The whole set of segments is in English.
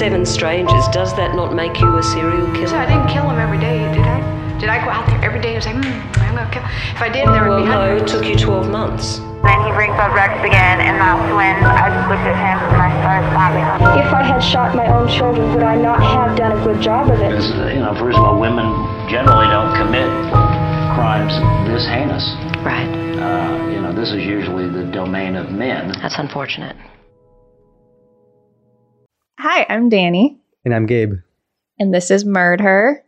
seven strangers, does that not make you a serial killer? So killer? I didn't kill him every day, did I? Did I go out there every day and say, hmm, I'm gonna kill? If I did, there would Well, be no, it hundreds. took you 12 months. Then he brings up Rex again, and that's when I just looked at him and I started slapping him. If I had shot my own children, would I not have done a good job of it? Because, you know, first of all, women generally don't commit crimes this heinous. Right. Uh, you know, this is usually the domain of men. That's unfortunate. Hi, I'm Danny, And I'm Gabe, and this is Murder.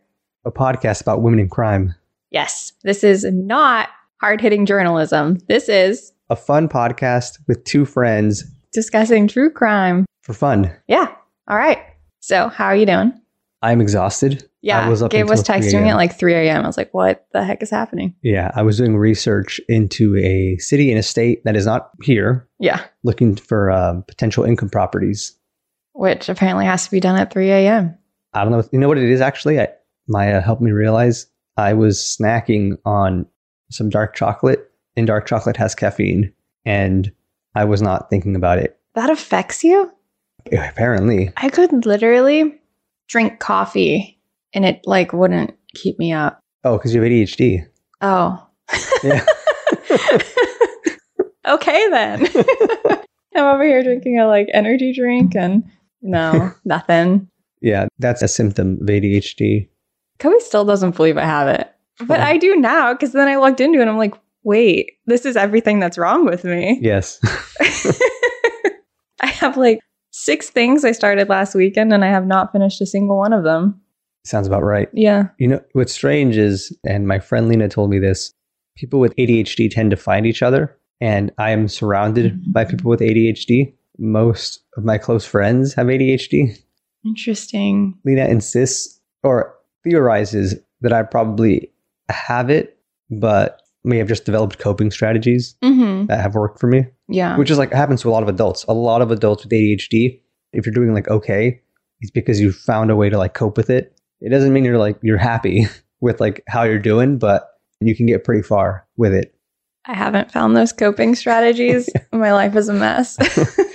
a podcast about women in crime. Yes, this is not hard hitting journalism. This is A fun podcast with two friends discussing true crime. for fun. Yeah. All right. So, how are you doing? I'm exhausted. Yeah. I was up Gabe was texting me at like 3 a.m. I was like, what the heck is happening? Yeah, I was doing research into a city and a state that is not here, Yeah. looking for um, potential income properties. Which apparently has to be done at 3 a.m. I don't know. You know what it is actually? I, Maya helped me realize I was snacking on some dark chocolate, and dark chocolate has caffeine, and I was not thinking about it. That affects you? Apparently, I could literally drink coffee and it like wouldn't keep me up. oh, because you have ADHD. Oh. Yeah. okay then. I'm over here drinking a like energy drink and no, nothing. Yeah, that's a symptom of ADHD. Kobe still doesn't believe I have it. But Oh. I do now because then I looked into it and I'm like, wait, this is everything that's wrong with me. Yes. I have like six things I started last weekend and I have not finished a single one of them. Sounds about right. Yeah. You know, what's strange is, and my friend Lena told me this, people with ADHD tend to find each other. And I am surrounded mm-hmm. by people with ADHD. Most of my close friends have ADHD. Interesting. Lena insists or theorizes that I probably have it, but may have just developed coping strategies Mm-hmm. that have worked for me, Yeah. which is like happens to a lot of adults. A lot of adults with ADHD, if you're doing like okay, it's because you found a way to like cope with it. It doesn't mean you're like you're happy with like how you're doing, but you can get pretty far with it. I haven't found those coping strategies. My life is a mess.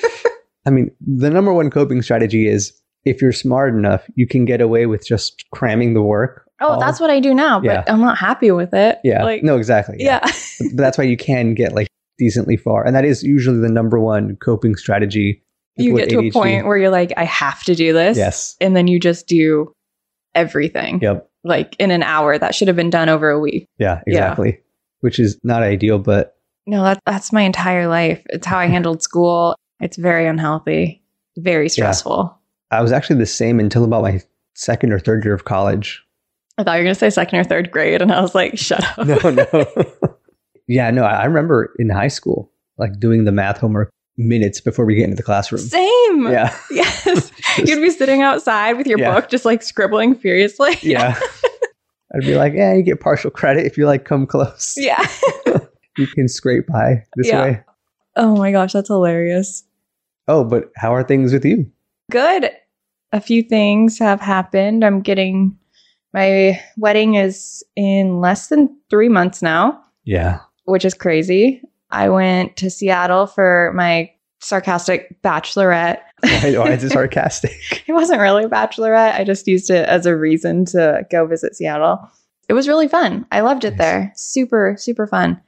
I mean, the number one coping strategy is if you're smart enough, you can get away with just cramming the work. oh, all- that's what I do now, but Yeah. I'm not happy with it. Yeah. Like, no, exactly. yeah. but that's why you can get like decently far. And that is usually the number one coping strategy. you get to a point where you're like, I have to do this. Yes. And then you just do everything. Yep. Like in an hour. That should have been done over a week. Yeah, Yeah. exactly. Which is not ideal, but No, that, that's my entire life. It's how I handled school. It's very unhealthy, very stressful. I was actually the same until about my second or third year of college. I thought you were going to say second or third grade. And I was like, shut up. No, no. yeah, no, I I remember in high school, like doing the math homework minutes before we get into the classroom. Same. Yeah. Yes. You'd be sitting outside with your Yeah. book, just like scribbling furiously. Yeah. I'd be like, yeah, you get partial credit if you like come close. Yeah. You can scrape by this Yeah. way. oh my gosh, that's hilarious. Oh, but how are things with you? Good. A few things have happened. I'm getting my wedding is in less than three months now, Yeah. which is crazy. I went to Seattle for my sarcastic bachelorette. Why, why is it sarcastic? It wasn't really a bachelorette. I just used it as a reason to go visit Seattle. It was really fun. I loved it Nice. there. Super, super fun.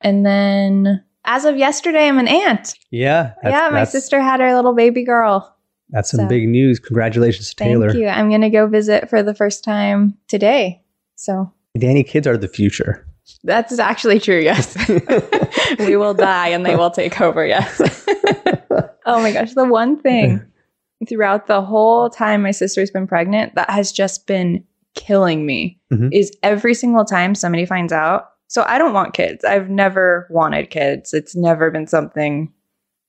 And then as of yesterday, I'm an aunt. Yeah. yeah, my sister had her little baby girl. That's some so- big news. Congratulations to Taylor. Thank you. I'm going to go visit for the first time today. So Danny, kids are the future. that's actually true. Yes. we will die and they will take over. Yes. oh my gosh. The one thing throughout the whole time my sister's been pregnant that has just been killing me Mhm. is every single time somebody finds out. So I don't want kids. I've never wanted kids. It's never been something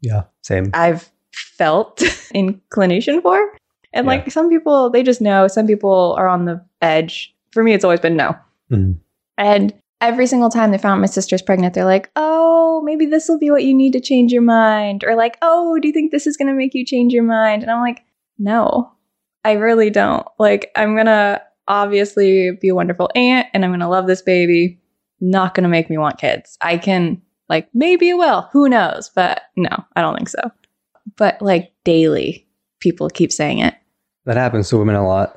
Yeah. Same. I've felt inclination for. And Yeah. like some people, they just know. Some people are on the edge. For me, it's always been no. Mhm. And every single time they found my sister's pregnant, they're like, oh, maybe this will be what you need to change your mind. Or like, oh, do you think this is going to make you change your mind? And I'm like, no, I really don't. Like, I'm going to obviously be a wonderful aunt and I'm going to love this baby. Not going to make me want kids. I can, like, maybe it will. Who knows? But no, I don't think so. But like daily, people keep saying it. That happens to women a lot.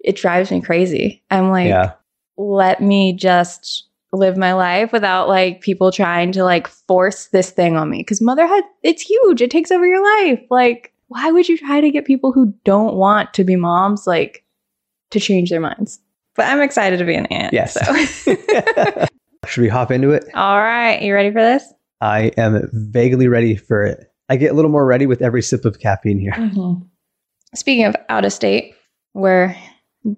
It drives me crazy. I'm like, yeah. let me just live my life without like people trying to like force this thing on me. Cause motherhood, it's huge. It takes over your life. Like, why would you try to get people who don't want to be moms like to change their minds? But I'm excited to be an aunt. Yes. So. Should we hop into it? All right. You ready for this? I am vaguely ready for it. I get a little more ready with every sip of caffeine here. Mm-hmm. Speaking of out of state, we're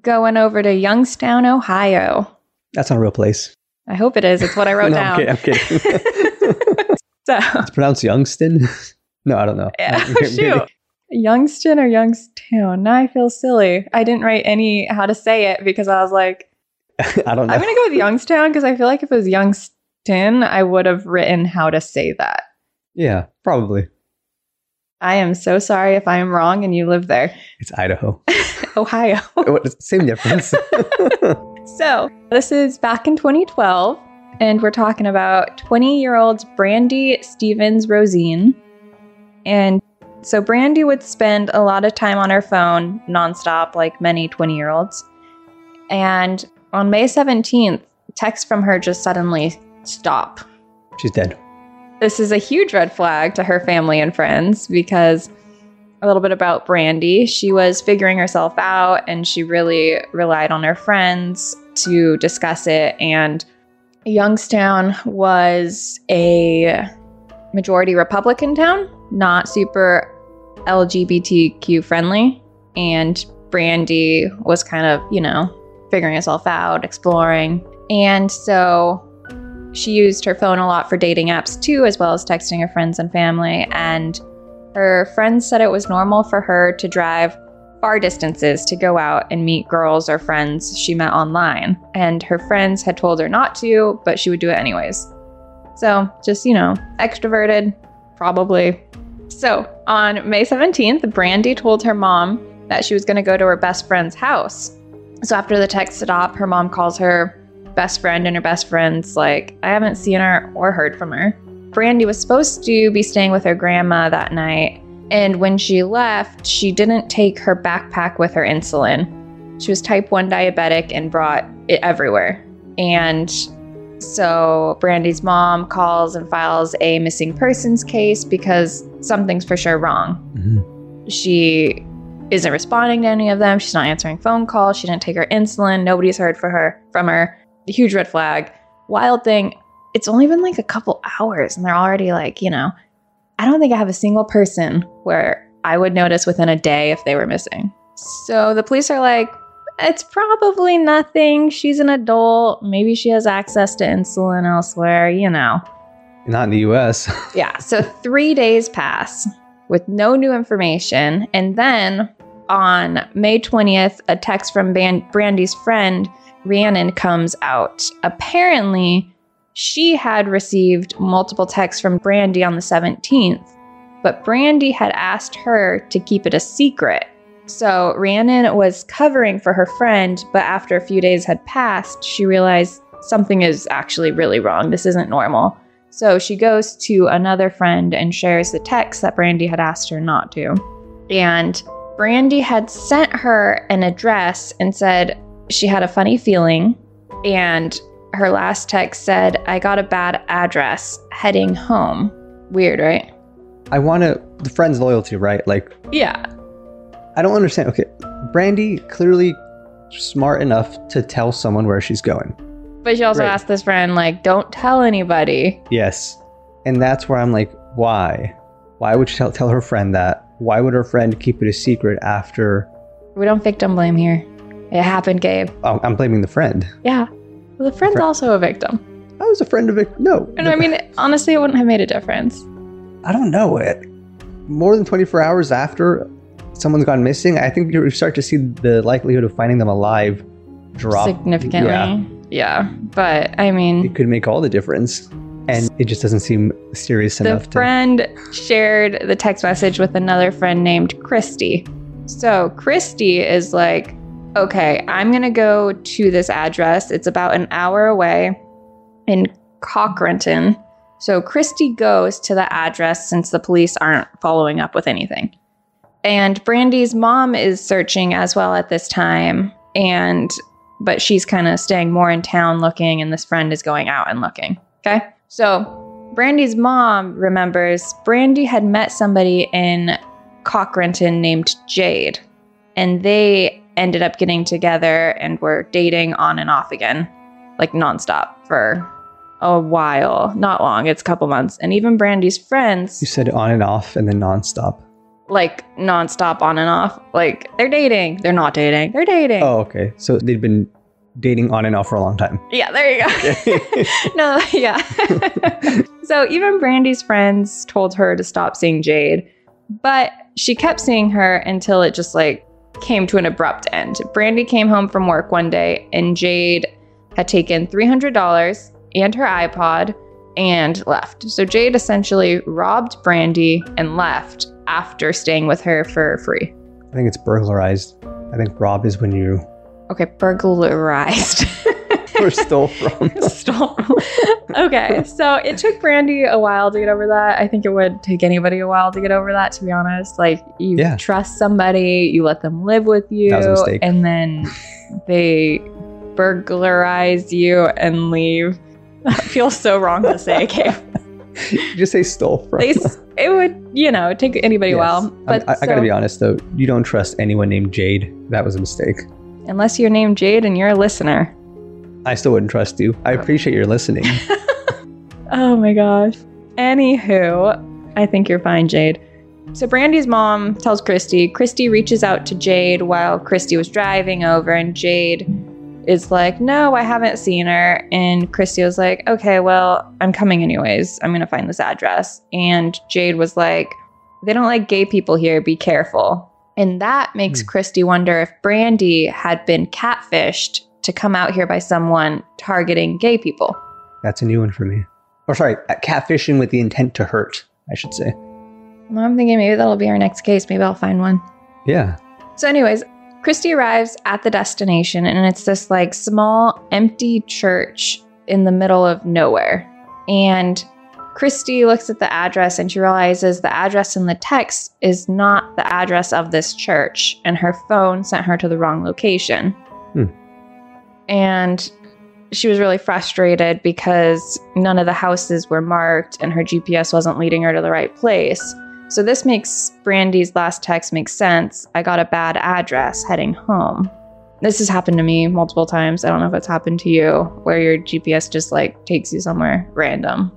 going over to Youngstown, Ohio. That's not a real place. I hope it is. It's what I wrote no, down. I'm kidding. I'm kidding. So, it's pronounced Youngston. no, I don't know. yeah, oh, shoot. Youngston or Youngstown? Now I feel silly. I didn't write any how to say it because I was like, I don't know. I'm going to go with Youngstown because I feel like if it was Youngston, I would have written how to say that. Yeah, probably. I am so sorry if I am wrong and you live there. It's Idaho. Ohio. Same difference. so, this is back in 2012, and we're talking about 20 year old Brandy Stevens Rosine. And so, Brandy would spend a lot of time on her phone nonstop, like many 20 year olds. And on May 17th, texts from her just suddenly stop. She's dead. This is a huge red flag to her family and friends because a little bit about Brandy. She was figuring herself out and she really relied on her friends to discuss it. And Youngstown was a majority Republican town, not super LGBTQ friendly. And Brandy was kind of, you know, figuring herself out, exploring. And so she used her phone a lot for dating apps too, as well as texting her friends and family. And her friends said it was normal for her to drive far distances to go out and meet girls or friends she met online. And her friends had told her not to, but she would do it anyways. So, just, you know, extroverted, probably. So, on May 17th, Brandy told her mom that she was going to go to her best friend's house. So, after the text stop, her mom calls her best friend and her best friend's like, I haven't seen her or heard from her. Brandy was supposed to be staying with her grandma that night, and when she left, she didn't take her backpack with her insulin. She was type 1 diabetic and brought it everywhere. And so Brandy's mom calls and files a missing persons case because something's for sure wrong. Mm-hmm. She isn't responding to any of them. She's not answering phone calls. She didn't take her insulin. Nobody's heard for her from her. Huge red flag. Wild thing, it's only been like a couple hours and they're already like, you know, I don't think I have a single person where I would notice within a day if they were missing. So the police are like, it's probably nothing. She's an adult. Maybe she has access to insulin elsewhere, you know. Not in the US. yeah. So three days pass with no new information. And then on May 20th, a text from Brandy's friend, Rhiannon, comes out. Apparently, she had received multiple texts from Brandy on the 17th, but Brandy had asked her to keep it a secret. So Rhiannon was covering for her friend, but after a few days had passed, she realized something is actually really wrong. This isn't normal. So she goes to another friend and shares the text that Brandy had asked her not to. And Brandy had sent her an address and said she had a funny feeling and her last text said, I got a bad address heading home. Weird, right? I want to, the friend's loyalty, right? Like, yeah. I don't understand. Okay, Brandy clearly smart enough to tell someone where she's going. But she also right. asked this friend, like, don't tell anybody. Yes. And that's where I'm like, why? Why would she tell, tell her friend that? Why would her friend keep it a secret after? We don't victim blame here. It happened, Gabe. Oh, I'm blaming the friend. Yeah. Well, the friend's friend. also a victim. I was a friend of it. No. And I mean, honestly, it wouldn't have made a difference. I don't know it. More than 24 hours after someone's gone missing, I think you start to see the likelihood of finding them alive drop significantly. Yeah. yeah. But I mean, it could make all the difference. And it just doesn't seem serious the enough. The friend shared the text message with another friend named Christy. So Christy is like, okay, I'm going to go to this address. It's about an hour away in Cochranton. So Christy goes to the address since the police aren't following up with anything. And Brandy's mom is searching as well at this time. And, but she's kind of staying more in town looking, and this friend is going out and looking. Okay. So Brandy's mom remembers Brandy had met somebody in Cochranton named Jade, and they ended up getting together and were dating on and off again, like nonstop for a while. Not long, it's a couple months. And even Brandy's friends You said on and off and then nonstop. Like nonstop on and off. Like they're dating. They're not dating. They're dating. Oh, okay. So they've been dating on and off for a long time. Yeah, there you go. no, yeah. so even Brandy's friends told her to stop seeing Jade, but she kept seeing her until it just like came to an abrupt end. Brandy came home from work one day and Jade had taken $300 and her iPod and left. So Jade essentially robbed Brandy and left after staying with her for free. I think it's burglarized. I think robbed is when you Okay, burglarized. were stole from. Stole. okay, so it took Brandy a while to get over that. I think it would take anybody a while to get over that, to be honest. Like, you Yeah. trust somebody, you let them live with you, That was a mistake. and then they burglarize you and leave. That feels so wrong to say, okay? You just say stole from. They, it would, you know, take anybody a Yes. while. But I, I gotta be honest though, you don't trust anyone named Jade. That was a mistake. unless you're named Jade and you're a listener. I still wouldn't trust you. I appreciate your listening. Oh my gosh. Anywho, I think you're fine, Jade. So Brandy's mom tells Christy. Christy reaches out to Jade while Christy was driving over, and Jade is like, No, I haven't seen her. And Christy was like, Okay, well, I'm coming anyways. I'm going to find this address. And Jade was like, They don't like gay people here. Be careful. And that makes Hmm. Christy wonder if Brandy had been catfished to come out here by someone targeting gay people. That's a new one for me. Or sorry, uh, catfishing with the intent to hurt, I should say. Well, I'm thinking maybe that'll be our next case. Maybe I'll find one. Yeah. So, anyways, Christy arrives at the destination, and it's this like small, empty church in the middle of nowhere. And Christy looks at the address and she realizes the address in the text is not the address of this church, and her phone sent her to the wrong location. Hmm. And she was really frustrated because none of the houses were marked and her GPS wasn't leading her to the right place. So this makes Brandy's last text make sense. I got a bad address heading home. This has happened to me multiple times. I don't know if it's happened to you where your GPS just like takes you somewhere random.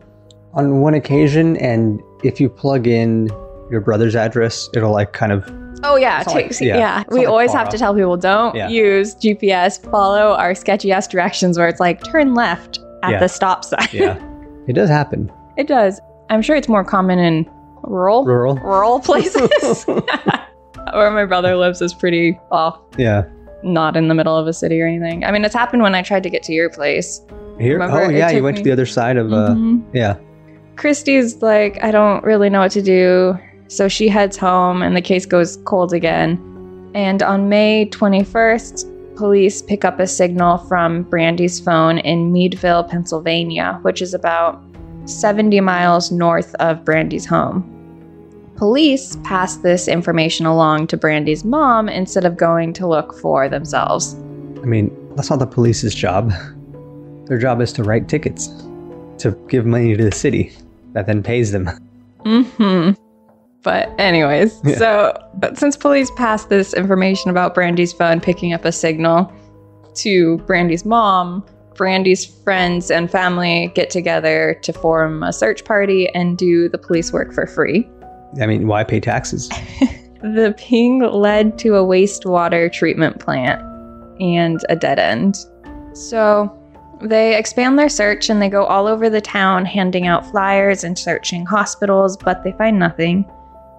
On one occasion, and if you plug in your brother's address, it'll like kind of Oh yeah, It's like- yeah, yeah. We like always far have to tell people don't Yeah. use GPS. Follow our sketchy ass directions where it's like turn left at Yeah. the stop sign. yeah. it does happen. it does. I'm sure it's more common in rural Rural. rural places. Where my brother lives is pretty off, Yeah. not in the middle of a city or anything. I mean, it's happened when I tried to get to your place. Here. Remember, oh yeah, you went me- to the other side of. uh Mhm. Yeah. Christy's like, I don't really know what to do. So she heads home and the case goes cold again. And on May 21st, police pick up a signal from Brandy's phone in Meadville, Pennsylvania, which is about 70 miles north of Brandy's home. Police pass this information along to Brandy's mom instead of going to look for themselves. I mean, that's not the police's job. Their job is to write tickets, to give money to the city, that then pays them. hmm But anyways, Yeah. so but since police passed this information about Brandy's phone picking up a signal to Brandy's mom, Brandy's friends and family get together to form a search party and do the police work for free. I mean, why pay taxes? The ping led to a wastewater treatment plant and a dead end. So they expand their search and they go all over the town handing out flyers and searching hospitals, but they find nothing.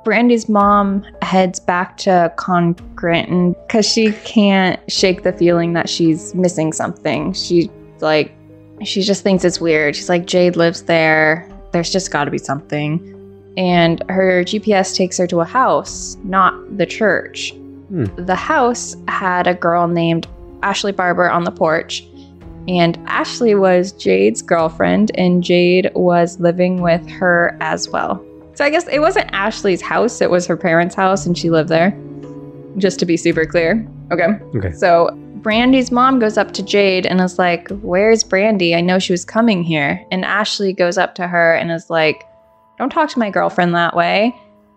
Brandy's mom heads back to Cochranton because she can't shake the feeling that she's missing something. She like she just thinks it's weird. She's like, Jade lives there. There's just got to be something and her GPS takes her to a house, not the church. Hmm. The house had a girl named Ashley Barber on the porch, and Ashley was Jade's girlfriend, and Jade was living with her as well. So I guess it wasn't Ashley's house, it was her parents' house, and she lived there. Just to be super clear. Okay. Okay. So Brandy's mom goes up to Jade and is like, Where's Brandy? I know she was coming here. And Ashley goes up to her and is like, Don't talk to my girlfriend that way.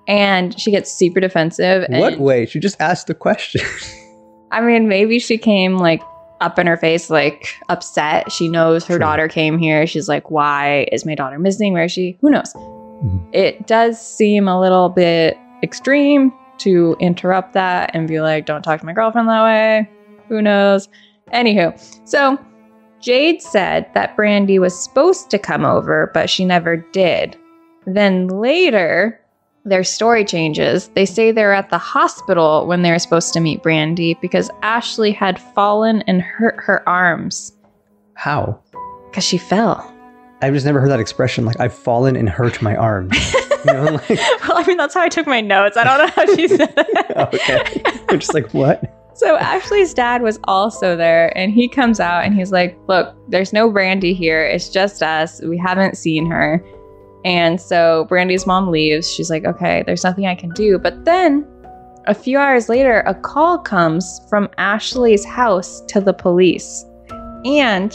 And she gets super defensive. And What way? She just asked the question. I mean, maybe she came like up in her face, like upset. She knows her True. daughter came here. She's like, Why is my daughter missing? Where is she? Who knows? Mhm. It does seem a little bit extreme to interrupt that and be like, Don't talk to my girlfriend that way. Who knows? Anywho, so Jade said that Brandy was supposed to come over, but she never did. Then later, their story changes. They say they're at the hospital when they were supposed to meet Brandy because Ashley had fallen and hurt her arms How? because she fell. I've just never heard that expression. Like I've fallen and hurt my arms. you know, like Well, I mean, that's how I took my notes. I don't know how she said it. okay. I'm just like what? So Ashley's dad was also there and he comes out and he's like, "Look, there's no Brandy here. It's just us. We haven't seen her." And so Brandy's mom leaves. She's like, "Okay, there's nothing I can do." But then a few hours later, a call comes from Ashley's house to the police. And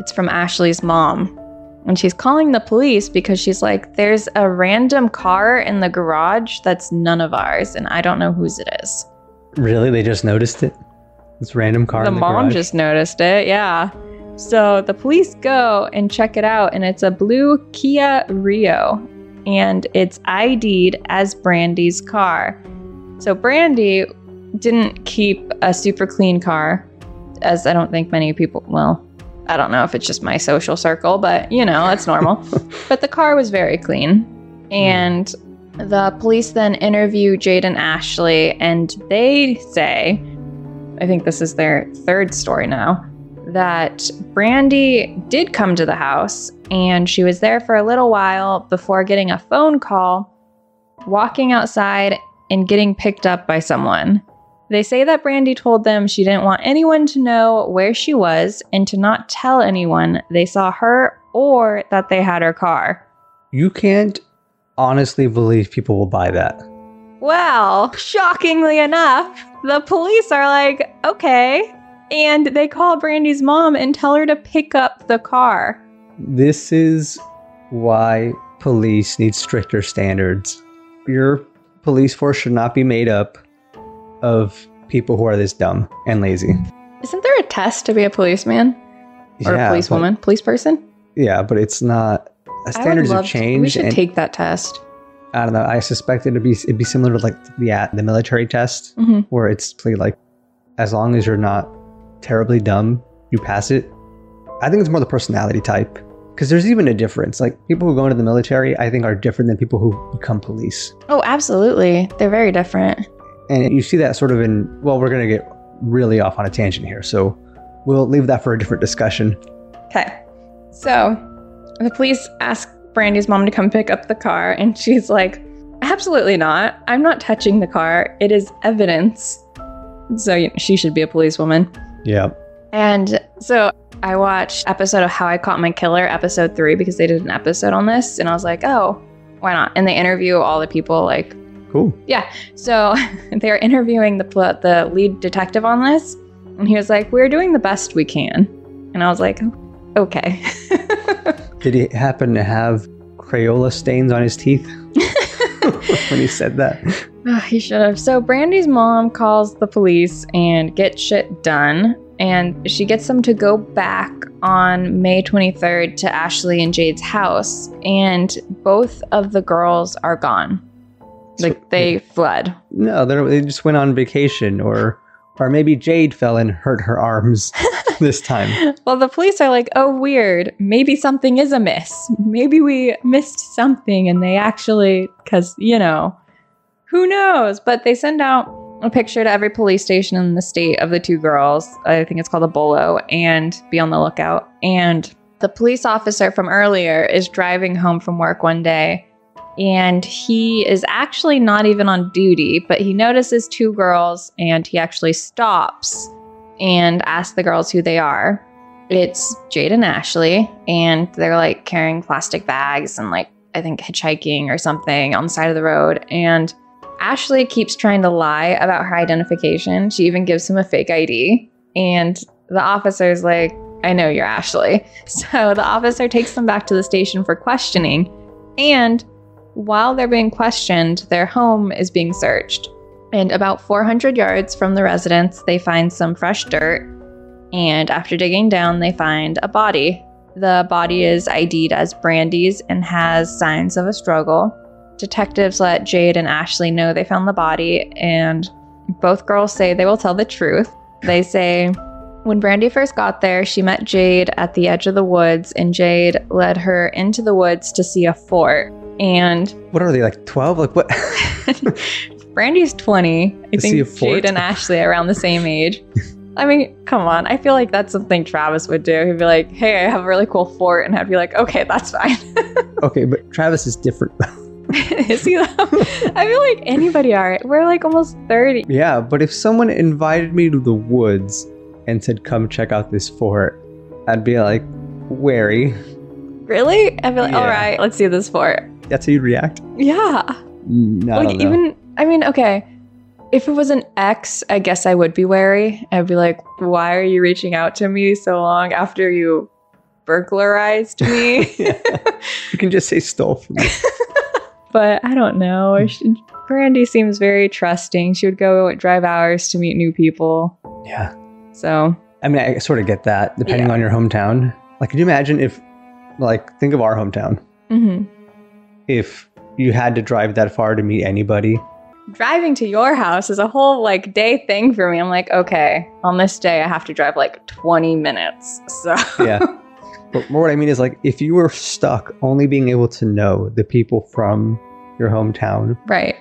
it's from Ashley's mom. And she's calling the police because she's like, "There's a random car in the garage that's none of ours and I don't know whose it is." Really? They just noticed it? This random car. the the mom garage? just noticed it yeah so the police go and check it out and it's a blue kia rio and it's id'd as brandy's car. So brandy didn't keep a super clean car as i don't think many people well i don't know if it's just my social circle but you know it's normal. But the car was very clean and the police then interview jade and ashley and they say I think this is their third story now, that Brandy did come to the house and she was there for a little while before getting a phone call, walking outside, and getting picked up by someone. They say that Brandy told them she didn't want anyone to know where she was and to not tell anyone they saw her or that they had her car. You can't honestly believe people will buy that. Well, shockingly enough, the police are like, okay. And they call Brandy's mom and tell her to pick up the car. This is why police need stricter standards. Your police force should not be made up of people who are this dumb and lazy. Isn't there a test to be a policeman or a but- policewoman, police person? Yeah, but it's not. The I would standards have love to- changed. We should and take that test. I don't know. I suspect it'd be it'd be similar to like the the military test, Mhm. where it's pretty like as long as you're not terribly dumb, you pass it. I think it's more the personality type because there's even a difference. Like people who go into the military, I think are different than people who become police, Oh, absolutely. They're very different. and you see that sort of in. Well, we're gonna get really off on a tangent here, so we'll leave that for a different discussion. Okay. So the police ask Brandy's mom to come pick up the car, and she's like, Absolutely not. I'm not touching the car. It is evidence. So you know, she should be a policewoman. Yeah, And so I watched episode of How I Caught My Killer, episode three, because they did an episode on this, and I was like, oh, why not? And they interview all the people, like, cool. Yeah. So they're interviewing the pl- the lead detective on this, and he was like, we're doing the best we can, and I was like, okay. Did he happen to have Crayola stains on his teeth when he said that? Ah, he should have. So Brandy's mom calls the police and gets shit done. And she gets them to go back on May 23rd to Ashley and Jade's house. And both of the girls are gone. Like they fled. No, they just went on vacation, or or maybe Jade fell and hurt her arms this time. Well, the police are like, oh, weird. Maybe something is amiss. Maybe we missed something and they actually, because, you know, who knows? But they send out a picture to every police station in the state of the two girls. I think it's called a bolo, and be on the lookout. And the police officer from earlier is driving home from work one day. And he is actually not even on duty, but he notices two girls and he actually stops and asks the girls who they are. It's Jade and Ashley, and they're like carrying plastic bags and like I think, hitchhiking or something on the side of the road. And Ashley keeps trying to lie about her identification. She even gives him a fake ID. And the officer's like, I know you're Ashley. So the officer takes them back to the station for questioning. And while they're being questioned, their home is being searched. And about 400 yards from the residence, they find some fresh dirt. And after digging down, they find a body. The body is ID'd as Brandy's and has signs of a struggle. Detectives let Jade and Ashley know they found the body, and both girls say they will tell the truth. They say when Brandy first got there, she met Jade at the edge of the woods, and Jade led her into the woods to see a fort. And What are they like? Twelve? Like what? Brandy's 20. I a think fort? Jade and Ashley are around the same age. I mean, come on. I feel like that's something Travis would do. He'd be like, hey, I have a really cool fort. And I'd be like, okay, that's fine. okay, but Travis is different. Is he? I feel like anybody are. We're like almost 30. yeah, but if someone invited me to the woods and said, "Come check out this fort," I'd be like wary. Really? I'd be like, Yeah. all right, let's see this fort. That's how you'd react. Yeah. I like know. even I mean, okay. If it was an ex, I guess I would be wary. I'd be like, why are you reaching out to me so long after you burglarized me? you can just say stole from me. But I don't know. I should- Brandy seems very trusting. She would go at drive hours to meet new people. yeah. So I mean, I sort of get that, depending Yeah. on your hometown. Like, could you imagine if, like, think of our hometown. mhm. If you had to drive that far to meet anybody, driving to your house is a whole like day thing for me. I'm like, okay, on this day I have to drive like 20 minutes. So yeah. but more what I mean is, like, if you were stuck only being able to know the people from your hometown, right.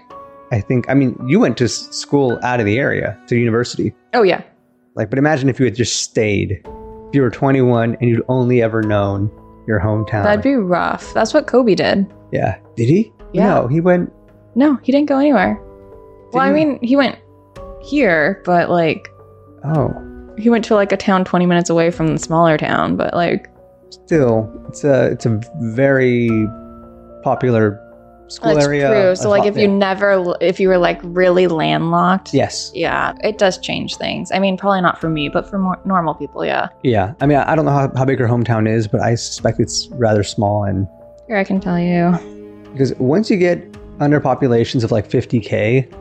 I think, I mean, you went to school out of the area, to university. Oh yeah. Like, but imagine if you had just stayed. If you were 21 and you'd only ever known your hometown. That'd be rough. That's what Kobe did. yeah. Did he? Yeah. No, he went. No, he didn't go anywhere. well, I Didn't mean, he went here, but like Oh, he went to like a town 20 minutes away from the smaller town, but like still, it's a it's a very popular school that's area. true. So like if you never if you were like really landlocked, yes, yeah, it does change things. I mean, probably not for me, but for more normal people, yeah. yeah. I mean, I don't know how, how big her hometown is, but I suspect it's rather small. And Here I can tell you. because once you get under populations of like 50k,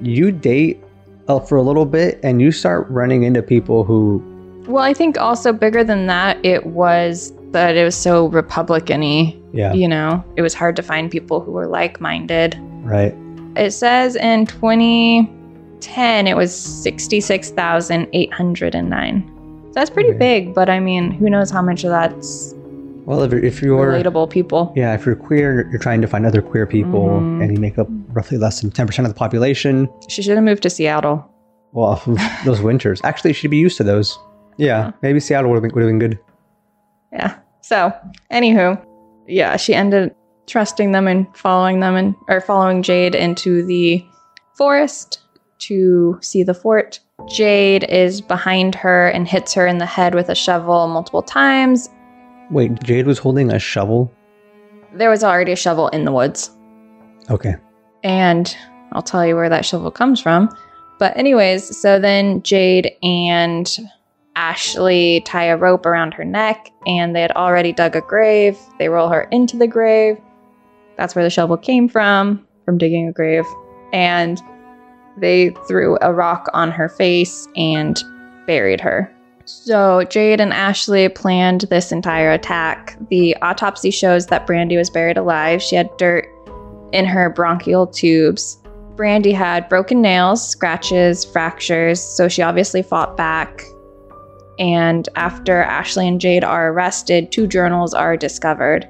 you date uh, for a little bit, and you start running into people who Well, I think also bigger than that, it was that it was so Republican-y. Yeah. You know, it was hard to find people who were like-minded. Right. It says in 2010 it was 66,809. So that's pretty Okay. big, but I mean, who knows how much of that's Well, if, if you're relatable people. yeah, if you're queer, you're trying to find other queer people, Mhm. and you make up roughly less than 10% of the population. She should have moved to Seattle. Well, those winters. Actually, she'd be used to those. Yeah, maybe Seattle would have been, would have been good. Yeah. So, anywho, yeah, she ended trusting them and following them and or following Jade into the forest to see the fort. Jade is behind her and hits her in the head with a shovel multiple times. Wait, Jade was holding a shovel? There was already a shovel in the woods. Okay. And I'll tell you where that shovel comes from. But, anyways, so then Jade and Ashley tie a rope around her neck, and they had already dug a grave. They roll her into the grave. That's where the shovel came from, from digging a grave. And they threw a rock on her face and buried her. So Jade and Ashley planned this entire attack. The autopsy shows that Brandy was buried alive. She had dirt in her bronchial tubes. Brandy had broken nails, scratches, fractures, so she obviously fought back. And after Ashley and Jade are arrested, two journals are discovered.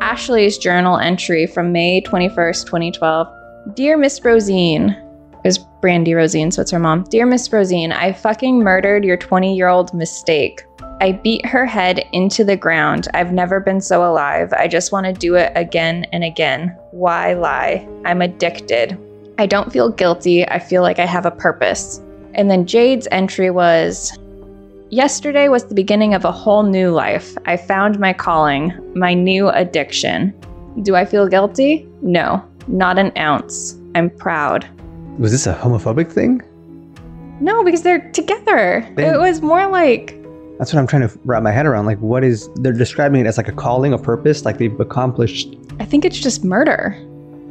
Ashley's journal entry from May 21st, 2012 Dear Miss Rosine, is Brandy Rosine, so it's her mom. Dear Miss Rosine, I fucking murdered your 20 year old mistake. I beat her head into the ground. I've never been so alive. I just want to do it again and again. Why lie? I'm addicted. I don't feel guilty. I feel like I have a purpose. And then Jade's entry was Yesterday was the beginning of a whole new life. I found my calling, my new addiction. Do I feel guilty? No, not an ounce. I'm proud. Was this a homophobic thing? No, because they're together. It was more like, That's what I'm trying to wrap my head around. Like, what is they're describing it as like a calling, a purpose, like they've accomplished. I think it's just murder.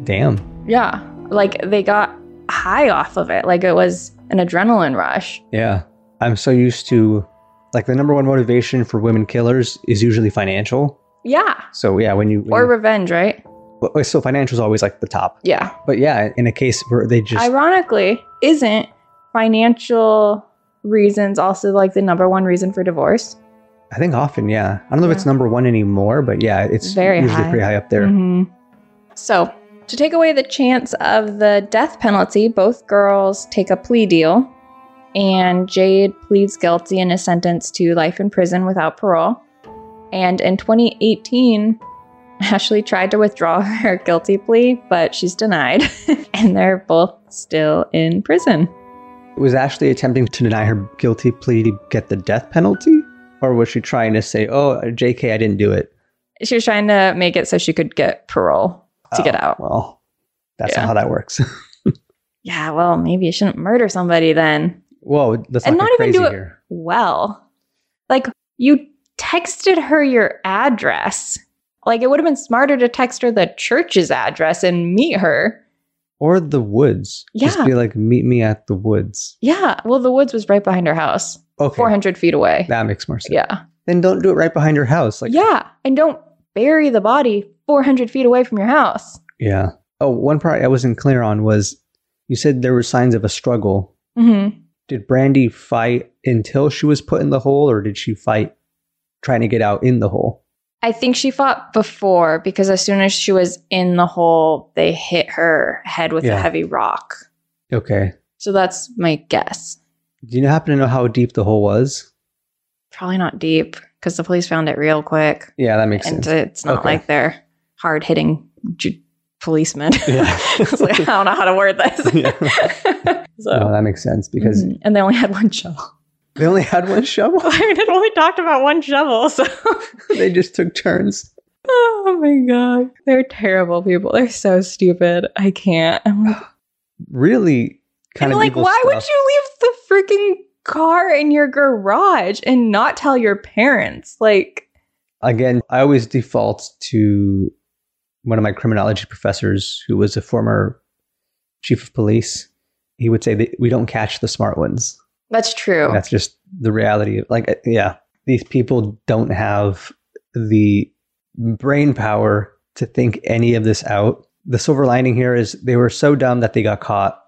Damn. Yeah. Like they got high off of it. Like it was an adrenaline rush. Yeah. I'm so used to like the number one motivation for women killers is usually financial. Yeah. So yeah, when you, when Or you revenge, right? so financial is always like the top. Yeah. But yeah, in a case where they just Ironically, isn't financial reasons also like the number one reason for divorce? I think often, yeah. I don't know if it's number one anymore, but yeah, it's Very usually high. pretty high up there. Mhm. So, to take away the chance of the death penalty, both girls take a plea deal, and Jade pleads guilty and is sentenced to life in prison without parole. And in 2018, Ashley tried to withdraw her guilty plea, but she's denied, and they're both still in prison. Was Ashley attempting to deny her guilty plea to get the death penalty? Or was she trying to say, oh, JK, I didn't do it? She was trying to make it so she could get parole to get Oh, out. Well, that's Yeah. not how that works. Yeah, well, maybe you shouldn't murder somebody then. Whoa, let's And not, even do it- here. well. Like you texted her your address. Like it would have been smarter to text her the church's address and meet her. Or the woods. Yeah. Just be like, meet me at the woods. Yeah. Well, the woods was right behind her house, Okay. 400 feet away. That makes more sense. Yeah. Then don't do it right behind your house. Like, yeah. And don't bury the body 400 feet away from your house. Yeah. Oh, one part I wasn't clear on was you said there were signs of a struggle. hmm Did Brandy fight until she was put in the hole, or did she fight trying to get out in the hole? I think she fought before because as soon as she was in the hole, they hit her head with Yeah. a heavy rock. Okay. So that's my guess. Do you happen to know how deep the hole was? Probably not deep because the police found it real quick. Yeah, that makes sense. and sense. it's not Okay. like they're hard hitting ju- policemen. Yeah. It's like, I don't know how to word this. Yeah. so, no, that makes sense because Mhm. and they only had one shovel. they only had one shovel. I mean, it only talked about one shovel. So, they just took turns. oh my god, they're terrible people. They're so stupid. I can't. I'm like, Really kind and of like, why would you leave the freaking car in your garage and not tell your parents? Like, Again, I always default to one of my criminology professors who was a former chief of police. He would say that we don't catch the smart ones. that's true. That's just the reality. of Like, uh, yeah, these people don't have the brain power to think any of this out. The silver lining here is they were so dumb that they got caught.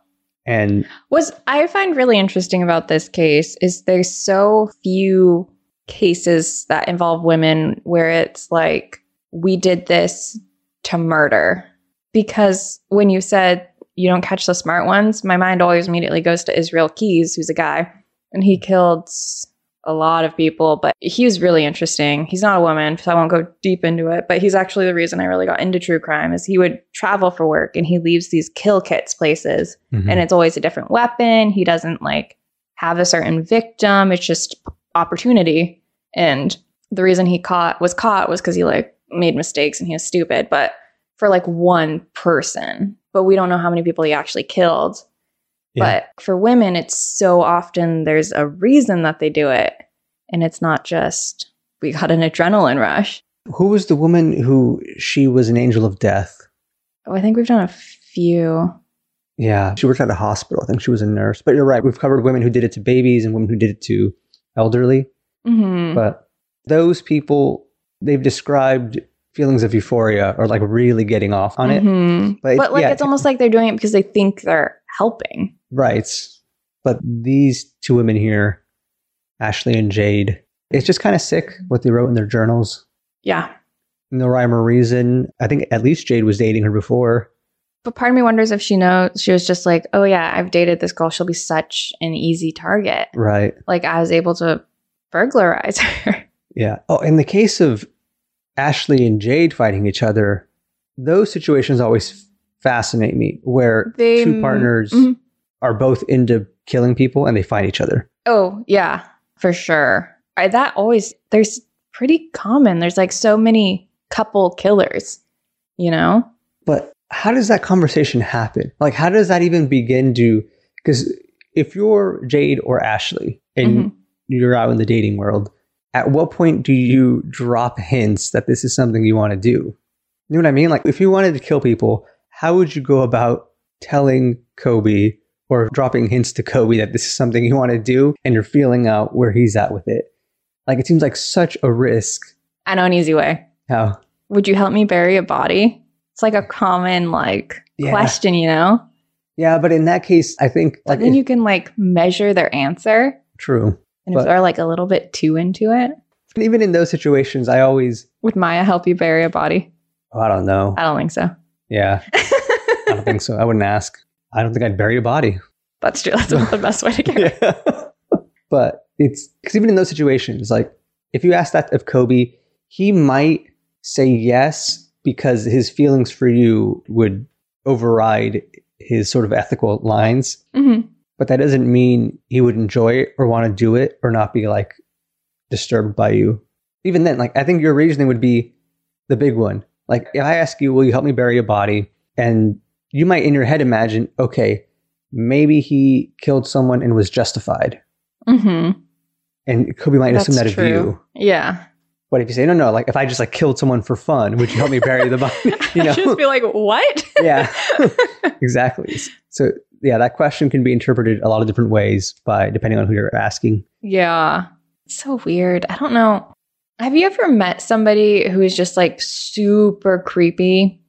And What's I find really interesting about this case is there's so few cases that involve women where it's like we did this to murder because when you said you don't catch the smart ones my mind always immediately goes to Israel Keyes who's a guy and he killed a lot of people but he was really interesting he's not a woman so I won't go deep into it but he's actually the reason I really got into true crime is he would travel for work and he leaves these kill kits places mm-hmm. and it's always a different weapon. He doesn't like have a certain victim. It's just opportunity. And the reason he caught was caught was because he like made mistakes and he was stupid. But for like one person, but we don't know how many people he actually killed. Yeah. But for women, it's so often there's a reason that they do it, and it's not just we got an adrenaline rush. who was the woman who she was an angel of death? Oh, I think we've done a few. Yeah, she worked at a hospital. I think she was a nurse. But you're right. We've covered women who did it to babies and women who did it to elderly. hmm But those people, they've described feelings of euphoria or like really getting off on it. Mhm. But, But like yeah, it's almost like they're doing it because they think they're helping. right. But these two women here, Ashley and Jade, it's just kind of sick what they wrote in their journals. Yeah. No rhyme or reason. I think at least Jade was dating her before. But part of me wonders if she knows she was just like, oh yeah, I've dated this girl. She'll be such an easy target. Right. Like I was able to burglarize her. Yeah. Oh, in the case of Ashley and Jade fighting each other, those situations always fascinate me where They- two partners Mhm. are both into killing people and they fight each other. Oh yeah, for sure. I, that always there's pretty common. There's like so many couple killers. you know? But how does that conversation happen? Like, how does that even begin to? Because if you're Jade or Ashley and Mhm. you're out in the dating world, at what point do you drop hints that this is something you want to do? You know what I mean? Like, if you wanted to kill people, how would you go about telling Kobe or dropping hints to Kobe that this is something you want to do and you're feeling out where he's at with it? Like, it seems like such a risk. I know an easy way. How? Would you help me bury a body? It's like a common like Yeah. question, you know? Yeah, but in that case, I think But like then if- you can like measure their answer. true. And But- if they're like a little bit too into it, But even in those situations, I always, would Maya help you bury a body? oh, I don't know. I don't think so. Yeah, I don't think so. I wouldn't ask. I don't think I'd bury a body. That's true. That's the best way to get Yeah. but it's because even in those situations, like if you ask that of Kobe, he might say yes because his feelings for you would override his sort of ethical lines. Mhm. But that doesn't mean he would enjoy it or want to do it or not be like disturbed by you. Even then, like I think your reasoning would be the big one. Like if I ask you, will you help me bury a body? And you might in your head imagine, okay, maybe he killed someone and was justified. Mm-hmm. And Kobe might assume that That's of you. Yeah. But if you say, no, no, like if I just like killed someone for fun, would you help me bury the body? You know? Just be like, what? yeah, exactly. So yeah, that question can be interpreted a lot of different ways by depending on who you're asking. Yeah. It's so weird. I don't know. Have you ever met somebody who is just like super creepy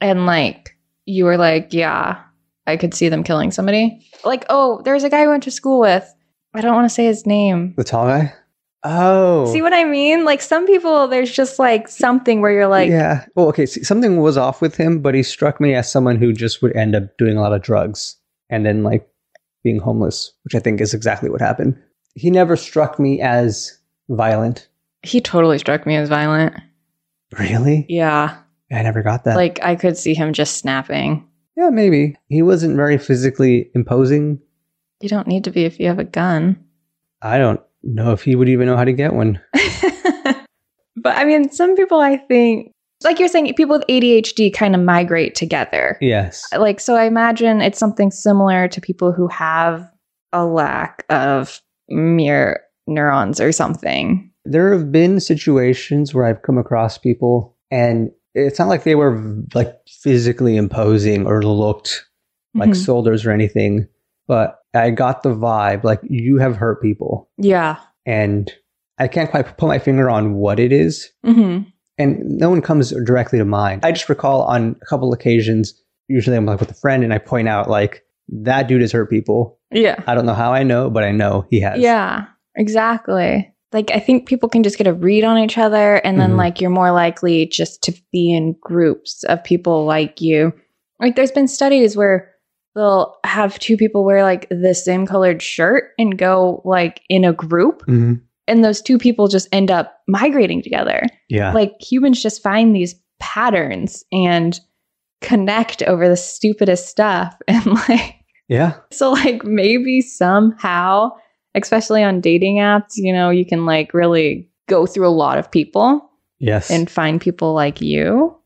and like you were like, yeah, I could see them killing somebody? Like, oh, there's a guy I went to school with. I don't want to say his name. The tall guy. Oh, See what I mean? Like some people, there's just like something where you're like, yeah. Well, okay. See, something was off with him, but he struck me as someone who just would end up doing a lot of drugs and then like being homeless, which I think is exactly what happened. He never struck me as violent. he totally struck me as violent. Really? Yeah. I never got that. Like I could see him just snapping. yeah, maybe he wasn't very physically imposing. You don't need to be if you have a gun. I don't know if he would even know how to get one. but I mean, some people I think, like you're saying, people with ADHD kind of migrate together. Yes. Like, so I imagine it's something similar to people who have a lack of mirror neurons or something. There have been situations where I've come across people and it's not like they were like physically imposing or looked like Mhm. soldiers or anything, but I got the vibe like you have hurt people yeah. and I can't quite put my finger on what it is. hmm And no one comes directly to mind. I just recall on a couple occasions, usually I'm like with a friend and I point out like that dude has hurt people. Yeah. I don't know how I know, but I know he has. Yeah, exactly. Like I think people can just get a read on each other and then Mhm. like you're more likely just to be in groups of people like you. Like there's been studies where they'll have two people wear like the same colored shirt and go like in a group Mhm. and those two people just end up migrating together. Yeah. Like humans just find these patterns and connect over the stupidest stuff and like yeah. so like maybe somehow, especially on dating apps, you know, you can like really go through a lot of people Yes. and find people like you.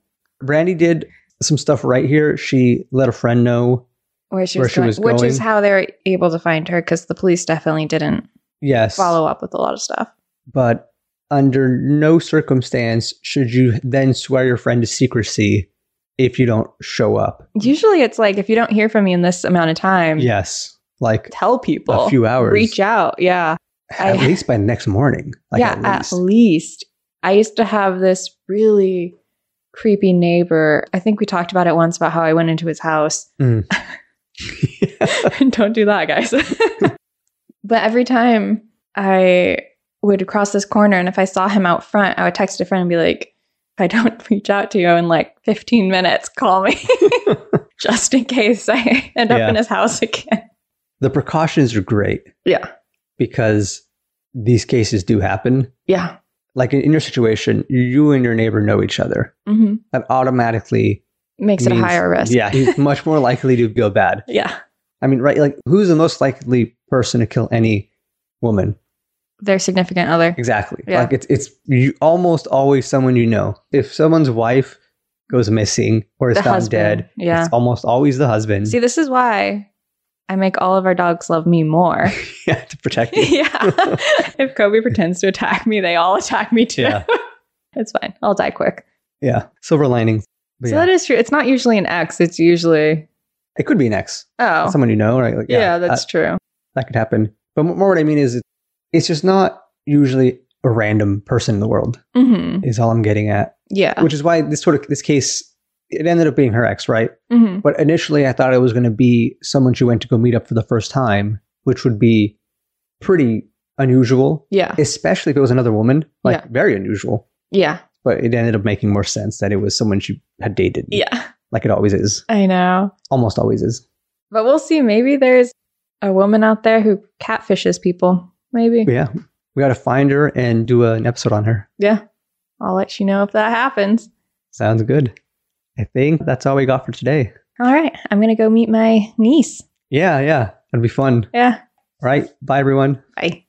Brandy did some stuff right here. She let a friend know. Where she Where was, she going, was which is how they're able to find her because the police definitely didn't Yes. follow up with a lot of stuff. But under no circumstance should you then swear your friend to secrecy if you don't show up. Usually it's like if you don't hear from me in this amount of time, Yes. Like tell people. a few hours. Reach out. Yeah. at I- least by next morning. Like yeah, at least. least. I used to have this really creepy neighbor. I think we talked about it once about how I went into his house. Mm. Don't do that, guys. but every time I would cross this corner and if I saw him out front, I would text a friend and be like, if I don't reach out to you in like 15 minutes, call me just in case I end up in his house again. the precautions are great Yeah. because these cases do happen. Yeah. Like in, in your situation, you and your neighbor know each other. hmm That automatically Makes it a higher risk. Yeah, he's much more likely to go bad. Yeah. I mean, right? Like, who's the most likely person to kill any woman? Their significant other. Exactly. Yeah. Like it's it's you, almost always someone you know. If someone's wife goes missing or is The found husband, dead, yeah. it's almost always the husband. See, this is why I make all of our dogs love me more. yeah, to protect you. yeah. if Kobe pretends to attack me, they all attack me too. Yeah. it's fine. I'll die quick. Yeah. Silver linings. But so yeah. that is true. It's not usually an ex. It's usually it could be an ex. oh Someone you know, right? Like, yeah, that's that, true. that could happen. But more what I mean is it- it's just not usually a random person in the world, hmm is all I'm getting at. Yeah. Which is why this sort of this case it ended up being her ex, right? hmm But initially, I thought it was going to be someone she went to go meet up for the first time, which would be pretty unusual, Yeah. especially if it was another woman. Like, Yeah. very unusual. Yeah. But it ended up making more sense that it was someone she had dated. Yeah. Like it always is. I know. Almost always is. But we'll see. Maybe there's a woman out there who catfishes people. Maybe. Yeah. We got to find her and do an episode on her. Yeah. I'll let you know if that happens. Sounds good. I think that's all we got for today. All right. I'm going to go meet my niece. Yeah, yeah. It'll be fun. Yeah. All right. Bye, everyone. Bye.